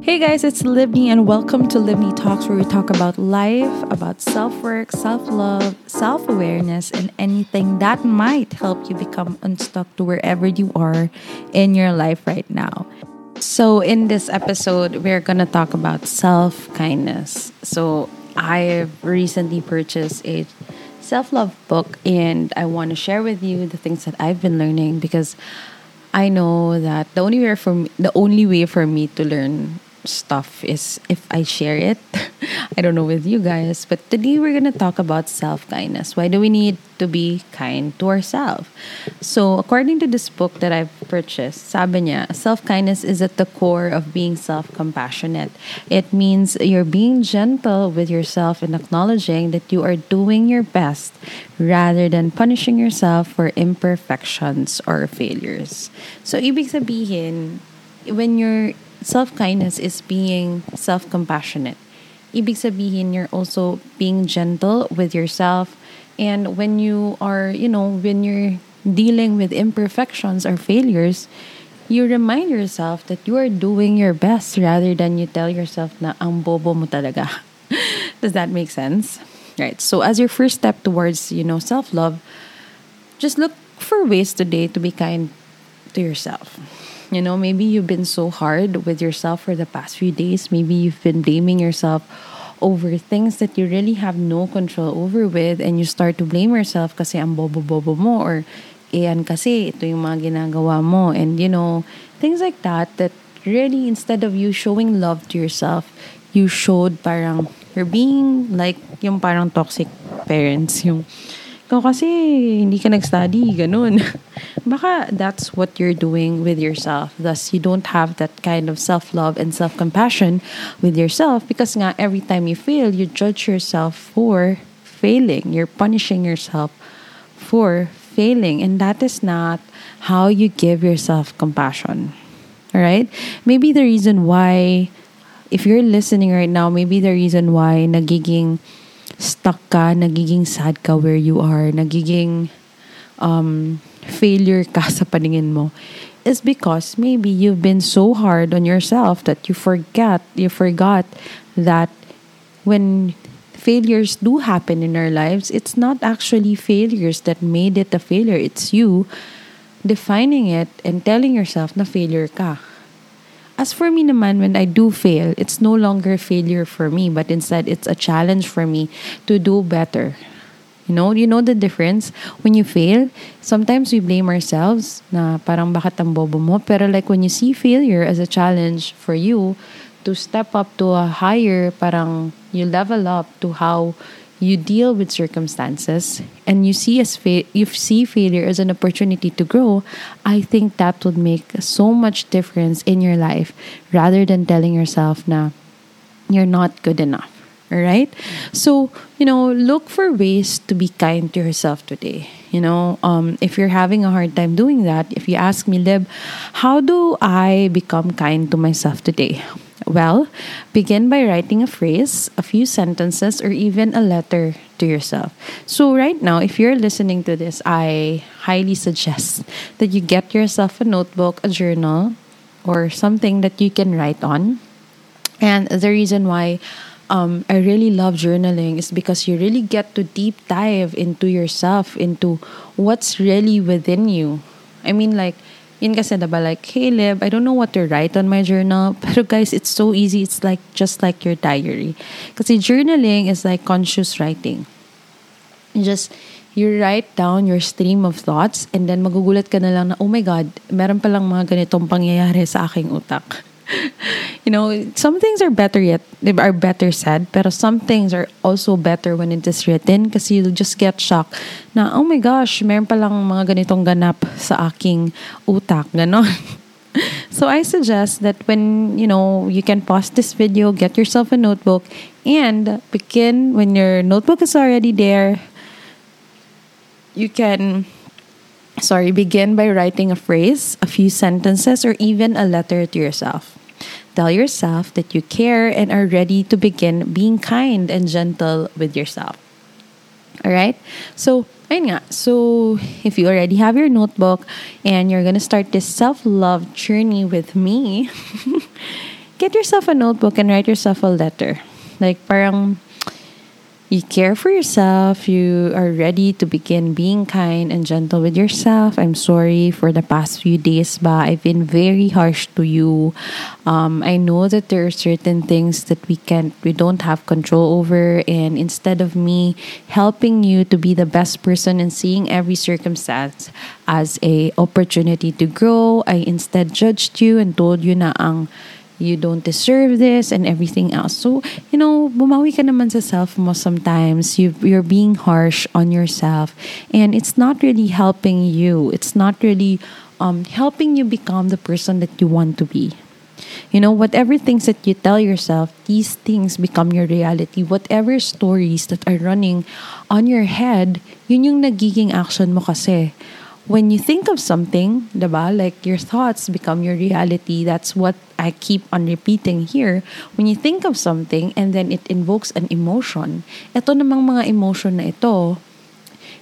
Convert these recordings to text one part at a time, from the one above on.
Hey guys, it's Libni, and welcome to Libni Talks, where we talk about life, about self work, self love, self awareness, and anything that might help you become unstuck to wherever you are in your life right now. So, in this episode, we're gonna talk about self kindness. So, I've recently purchased a self love book, and I want to share with you the things that I've been learning because I know that the only way for me, the only way for me to learn stuff is if I share it. I don't know with you guys, but today we're going to talk about self kindness. Why do we need to be kind to ourselves? So, according to this book that I've purchased, sabi self kindness is at the core of being self compassionate. It means you're being gentle with yourself and acknowledging that you are doing your best rather than punishing yourself for imperfections or failures. So, ibig sabihin, when you're self-kindness is being self-compassionate. Ibig sabihin, you're also being gentle with yourself. And when you are, you know, when you're dealing with imperfections or failures, you remind yourself that you are doing your best rather than you tell yourself na ang bobo mo talaga. Does that make sense? Right. So as your first step towards, you know, self-love, just look for ways today to be kind to yourself. You know, maybe you've been so hard with yourself for the past few days. Maybe you've been blaming yourself over things that you really have no control over with and you start to blame yourself kasi ang bobo-bobo mo or iyan kasi ito yung mga ginagawa mo and you know things like that that really instead of you showing love to yourself you showed parang you're being like yung parang toxic parents yung ikaw kasi hindi ka nag-study, ganun. Baka that's what you're doing with yourself. Thus, you don't have that kind of self-love and self-compassion with yourself because nga every time you fail, you judge yourself for failing. You're punishing yourself for failing. And that is not how you give yourself compassion. All right? Maybe the reason why, if you're listening right now, maybe the reason why nagiging stuck ka, nagiging sad ka where you are, nagiging um, failure ka sa paningin mo is because maybe you've been so hard on yourself that you forget, you forgot that when failures do happen in our lives, it's not actually failures that made it a failure. It's you defining it and telling yourself na failure ka. As for me naman, when I do fail, it's no longer failure for me, but instead it's a challenge for me to do better. You know, you know the difference? When you fail, sometimes we blame ourselves na parang bakit ang bobo mo. Pero like when you see failure as a challenge for you to step up to a higher, parang you level up to how you deal with circumstances and you see as fa- you see failure as an opportunity to grow i think that would make so much difference in your life rather than telling yourself now you're not good enough all right so you know look for ways to be kind to yourself today you know? Um, if you're having a hard time doing that if you ask me lib how do i become kind to myself today well, begin by writing a phrase, a few sentences, or even a letter to yourself. So, right now, if you're listening to this, I highly suggest that you get yourself a notebook, a journal, or something that you can write on. And the reason why um, I really love journaling is because you really get to deep dive into yourself, into what's really within you. I mean, like, Yun kasi diba like, hey Lib, I don't know what to write on my journal. Pero guys, it's so easy. It's like just like your diary. Kasi journaling is like conscious writing. You just, you write down your stream of thoughts and then magugulat ka na lang na, oh my God, meron palang mga ganitong pangyayari sa aking utak. you know, some things are better yet, they are better said, pero some things are also better when it is written kasi you'll just get shocked na, oh my gosh, meron palang mga ganitong ganap sa aking utak, ganon. so I suggest that when, you know, you can pause this video, get yourself a notebook, and begin when your notebook is already there, you can sorry, begin by writing a phrase, a few sentences, or even a letter to yourself. Tell yourself that you care and are ready to begin being kind and gentle with yourself. All right? So, ayun nga. So, if you already have your notebook and you're gonna start this self-love journey with me, get yourself a notebook and write yourself a letter. Like parang you care for yourself, you are ready to begin being kind and gentle with yourself. I'm sorry for the past few days, but I've been very harsh to you. Um, I know that there are certain things that we can't, we don't have control over, and instead of me helping you to be the best person and seeing every circumstance as a opportunity to grow, I instead judged you and told you na ang you don't deserve this and everything else. So, you know, bumawi ka naman sa self mo sometimes. You, you're being harsh on yourself and it's not really helping you. It's not really um, helping you become the person that you want to be. You know, whatever things that you tell yourself, these things become your reality. Whatever stories that are running on your head, yun yung nagiging action mo kasi when you think of something, diba, like your thoughts become your reality. That's what I keep on repeating here. When you think of something and then it invokes an emotion, ito namang mga emotion na ito,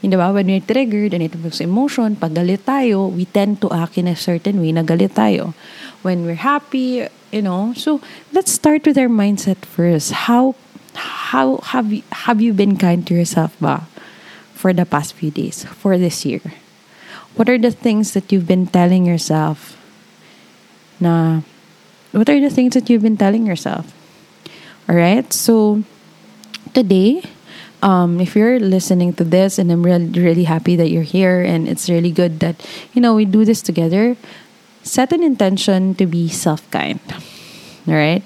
hindi ba? When we're triggered and it evokes emotion, pag galit tayo, we tend to act in a certain way na galit tayo. When we're happy, you know, so let's start with our mindset first. How how have you, have you been kind to yourself ba for the past few days, for this year? What are the things that you've been telling yourself? Na, what are the things that you've been telling yourself? All right. So today, um, if you're listening to this, and I'm really really happy that you're here, and it's really good that you know we do this together. Set an intention to be self kind. All right.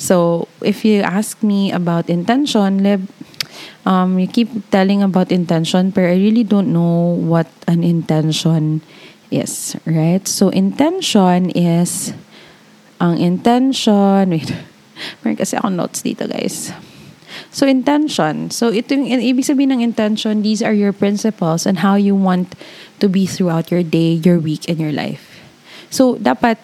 So if you ask me about intention, Lib, um, you keep telling about intention, but I really don't know what an intention is, right? So, intention is, ang intention, wait, meron kasi ako notes dito, guys. So, intention. So, ito yung, ibig sabihin ng intention, these are your principles and how you want to be throughout your day, your week, and your life. So, dapat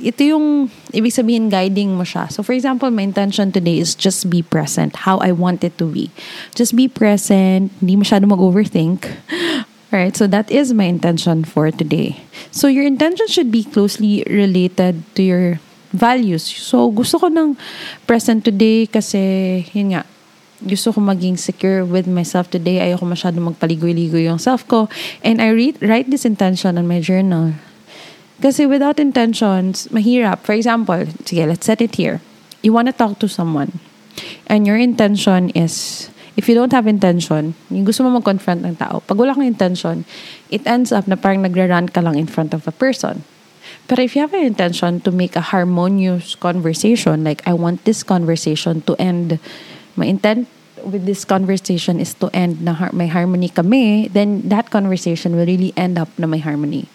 ito yung ibig sabihin guiding mo siya. So for example, my intention today is just be present, how I want it to be. Just be present, hindi masyado mag-overthink. Alright, so that is my intention for today. So your intention should be closely related to your values. So gusto ko ng present today kasi yun nga, gusto ko maging secure with myself today. Ayoko masyado magpaligoy-ligoy yung self ko. And I read, write this intention on my journal. Kasi without intentions, mahirap. For example, sige, let's set it here. You want to talk to someone. And your intention is, if you don't have intention, yung gusto mo mag-confront ng tao, pag wala kang intention, it ends up na parang nagra-rant ka lang in front of a person. But if you have an intention to make a harmonious conversation, like I want this conversation to end, my intent with this conversation is to end na har- may harmony kami, then that conversation will really end up na may harmony.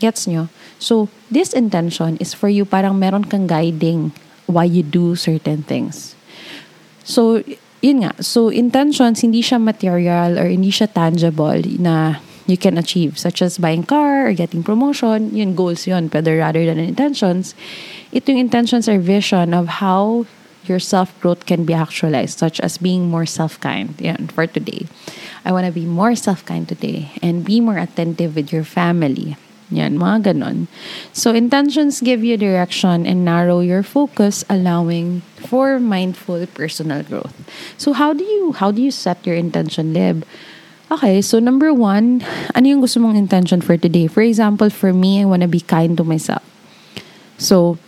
Gets nyo? So, this intention is for you parang meron kang guiding why you do certain things. So, yun nga. So, intentions, hindi siya material or hindi siya tangible na you can achieve, such as buying car or getting promotion. Yun, goals yun. But rather than intentions, ito yung intentions or vision of how your self-growth can be actualized, such as being more self-kind. Yan, for today. I want to be more self-kind today and be more attentive with your family yan, mga ganon. So, intentions give you direction and narrow your focus, allowing for mindful personal growth. So, how do you how do you set your intention, Lib? Okay, so number one, ano yung gusto mong intention for today? For example, for me, I want to be kind to myself. So,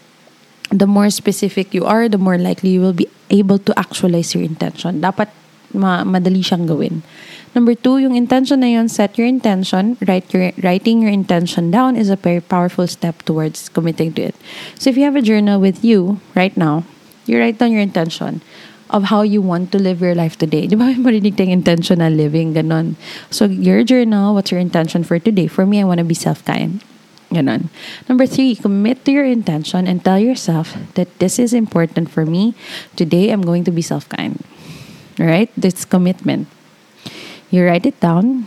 the more specific you are, the more likely you will be able to actualize your intention. Dapat ma madali siyang gawin. Number two, yung intention na yun, set your intention. Write your, writing your intention down is a very powerful step towards committing to it. So if you have a journal with you right now, you write down your intention of how you want to live your life today. Di ba marinig tayong intentional living, ganon. So your journal, what's your intention for today? For me, I want to be self-kind. Ganon. Number three, commit to your intention and tell yourself that this is important for me. Today, I'm going to be self-kind. Right? This commitment. You write it down.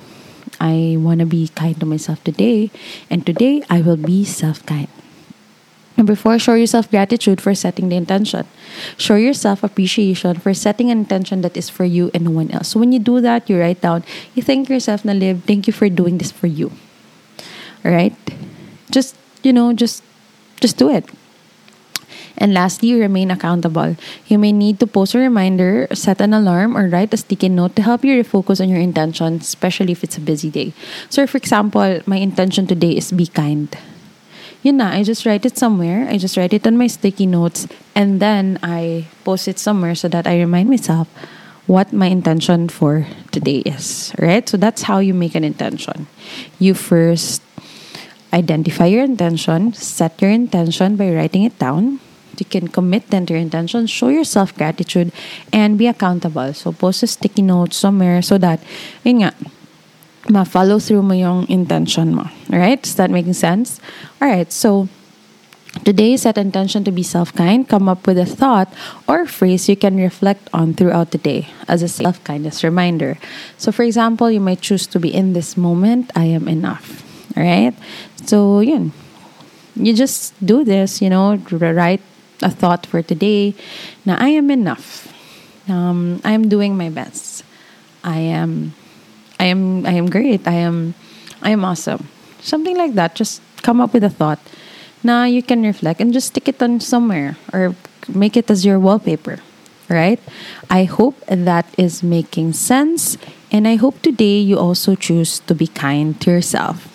I want to be kind to myself today, and today I will be self kind. Number four, show yourself gratitude for setting the intention. Show yourself appreciation for setting an intention that is for you and no one else. So when you do that, you write down, you thank yourself na live, thank you for doing this for you. All right? Just, you know, just just do it. And lastly, you remain accountable. You may need to post a reminder, set an alarm, or write a sticky note to help you refocus on your intention, especially if it's a busy day. So, for example, my intention today is be kind. Yun na, I just write it somewhere. I just write it on my sticky notes and then I post it somewhere so that I remind myself what my intention for today is, right? So that's how you make an intention. You first identify your intention, set your intention by writing it down. You can commit then to your intention, show yourself gratitude, and be accountable. So, post a sticky note somewhere so that, yun nga, ma-follow through mo yung intention mo. Alright? Is that making sense? Alright, so, Today, set intention to be self kind. Come up with a thought or phrase you can reflect on throughout the day as a self kindness reminder. So, for example, you might choose to be in this moment, I am enough. All right? So, yun. You just do this, you know, write a thought for today. Now, I am enough. Um, I am doing my best. I am, I am, I am great. I am, I am awesome. Something like that. Just come up with a thought. Now you can reflect and just stick it on somewhere or make it as your wallpaper. Right? I hope that is making sense. And I hope today you also choose to be kind to yourself.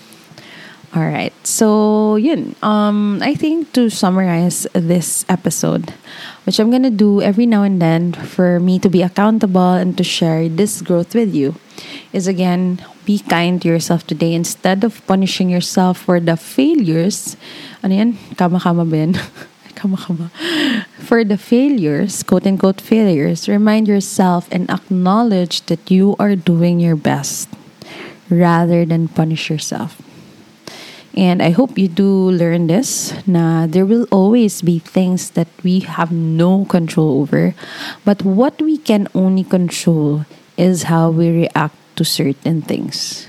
All right. So, yun. Um, I think to summarize this episode, which I'm going to do every now and then for me to be accountable and to share this growth with you, is again, be kind to yourself today instead of punishing yourself for the failures. Ano yan? Kama-kama ba yan? Kama-kama. For the failures, quote unquote failures, remind yourself and acknowledge that you are doing your best rather than punish yourself. And I hope you do learn this. Na there will always be things that we have no control over. But what we can only control is how we react to certain things.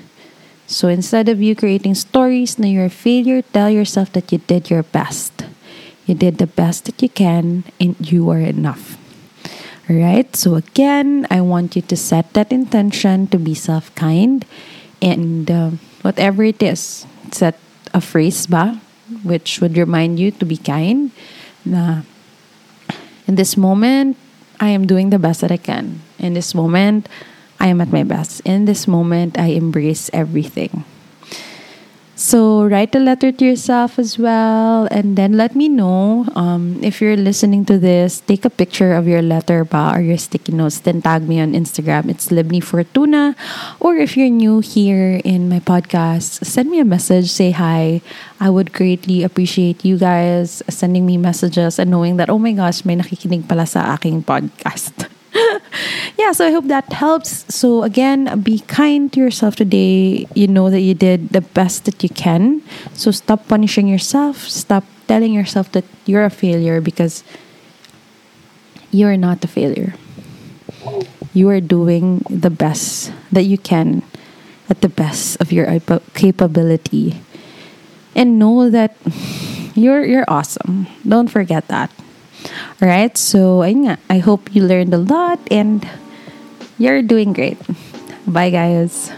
So instead of you creating stories na you're a failure, tell yourself that you did your best. You did the best that you can and you are enough. Alright, so again, I want you to set that intention to be self kind and uh, whatever it is, set a phrase ba which would remind you to be kind. Na in this moment I am doing the best that I can. In this moment I am at my best. In this moment I embrace everything so write a letter to yourself as well, and then let me know um, if you're listening to this. Take a picture of your letter ba or your sticky notes. Then tag me on Instagram. It's Libni Fortuna. Or if you're new here in my podcast, send me a message. Say hi. I would greatly appreciate you guys sending me messages and knowing that oh my gosh, may nakikinig pala sa aking podcast. yeah, so I hope that helps. So, again, be kind to yourself today. You know that you did the best that you can. So, stop punishing yourself. Stop telling yourself that you're a failure because you're not a failure. You are doing the best that you can at the best of your capability. And know that you're you're awesome. Don't forget that. All right. So, I hope you learned a lot and you're doing great. Bye, guys.